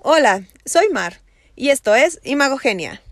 Hola, soy Mar y esto es Imagogenia.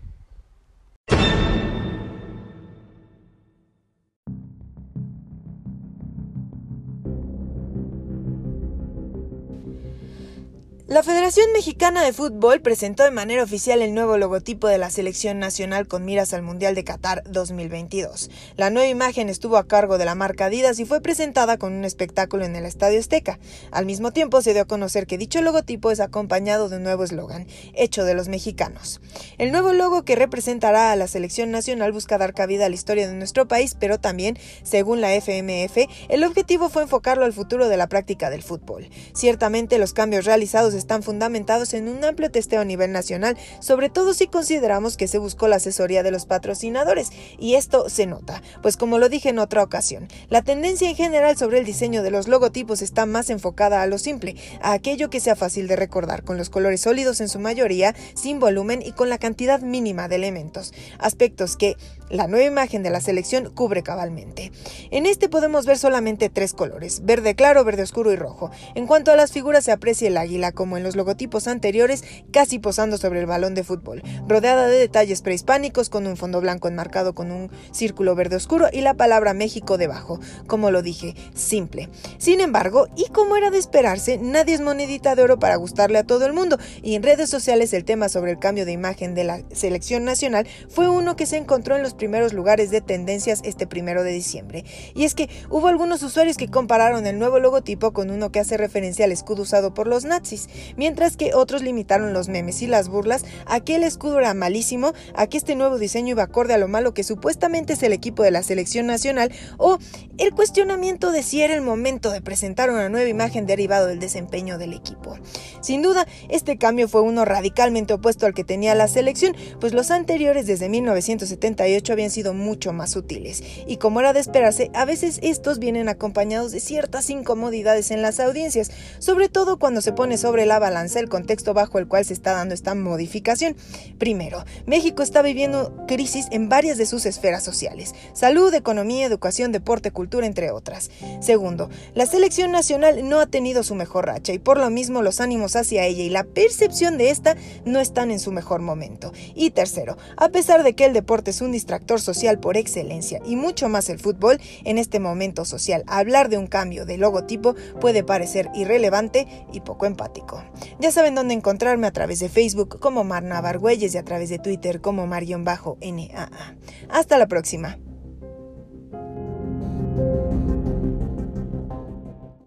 La Federación Mexicana de Fútbol presentó de manera oficial el nuevo logotipo de la selección nacional con miras al Mundial de Qatar 2022. La nueva imagen estuvo a cargo de la marca Adidas y fue presentada con un espectáculo en el Estadio Azteca. Al mismo tiempo se dio a conocer que dicho logotipo es acompañado de un nuevo eslogan, hecho de los mexicanos. El nuevo logo que representará a la selección nacional busca dar cabida a la historia de nuestro país, pero también, según la FMF, el objetivo fue enfocarlo al futuro de la práctica del fútbol. Ciertamente los cambios realizados están fundamentados en un amplio testeo a nivel nacional, sobre todo si consideramos que se buscó la asesoría de los patrocinadores, y esto se nota, pues como lo dije en otra ocasión, la tendencia en general sobre el diseño de los logotipos está más enfocada a lo simple, a aquello que sea fácil de recordar, con los colores sólidos en su mayoría, sin volumen y con la cantidad mínima de elementos, aspectos que la nueva imagen de la selección cubre cabalmente. En este podemos ver solamente tres colores, verde claro, verde oscuro y rojo. En cuanto a las figuras se aprecia el águila como en los logotipos anteriores, casi posando sobre el balón de fútbol, rodeada de detalles prehispánicos con un fondo blanco enmarcado con un círculo verde oscuro y la palabra México debajo. Como lo dije, simple. Sin embargo, y como era de esperarse, nadie es monedita de oro para gustarle a todo el mundo, y en redes sociales el tema sobre el cambio de imagen de la selección nacional fue uno que se encontró en los primeros lugares de tendencias este primero de diciembre. Y es que hubo algunos usuarios que compararon el nuevo logotipo con uno que hace referencia al escudo usado por los nazis, mientras que otros limitaron los memes y las burlas a que el escudo era malísimo, a que este nuevo diseño iba acorde a lo malo que supuestamente es el equipo de la selección nacional, o el cuestionamiento de si era el momento de presentar una nueva imagen derivado del desempeño del equipo. Sin duda, este cambio fue uno radicalmente opuesto al que tenía la selección, pues los anteriores desde 1978 habían sido mucho más útiles, y como era de esperarse, a veces estos vienen acompañados de ciertas incomodidades en las audiencias, sobre todo cuando se pone sobre la balanza el contexto bajo el cual se está dando esta modificación. Primero, México está viviendo crisis en varias de sus esferas sociales, salud, economía, educación, deporte, cultura, entre otras. Segundo, la selección nacional no ha tenido su mejor racha y por lo mismo los ánimos hacia ella y la percepción de esta no están en su mejor momento. Y tercero, a pesar de que el deporte es un distractor social por excelencia y mucho más el fútbol, en este momento social hablar de un cambio de logotipo puede parecer irrelevante y poco empático. Ya saben dónde encontrarme a través de Facebook como Mar Navargüelles y a través de Twitter como Marion-NAA. Hasta la próxima.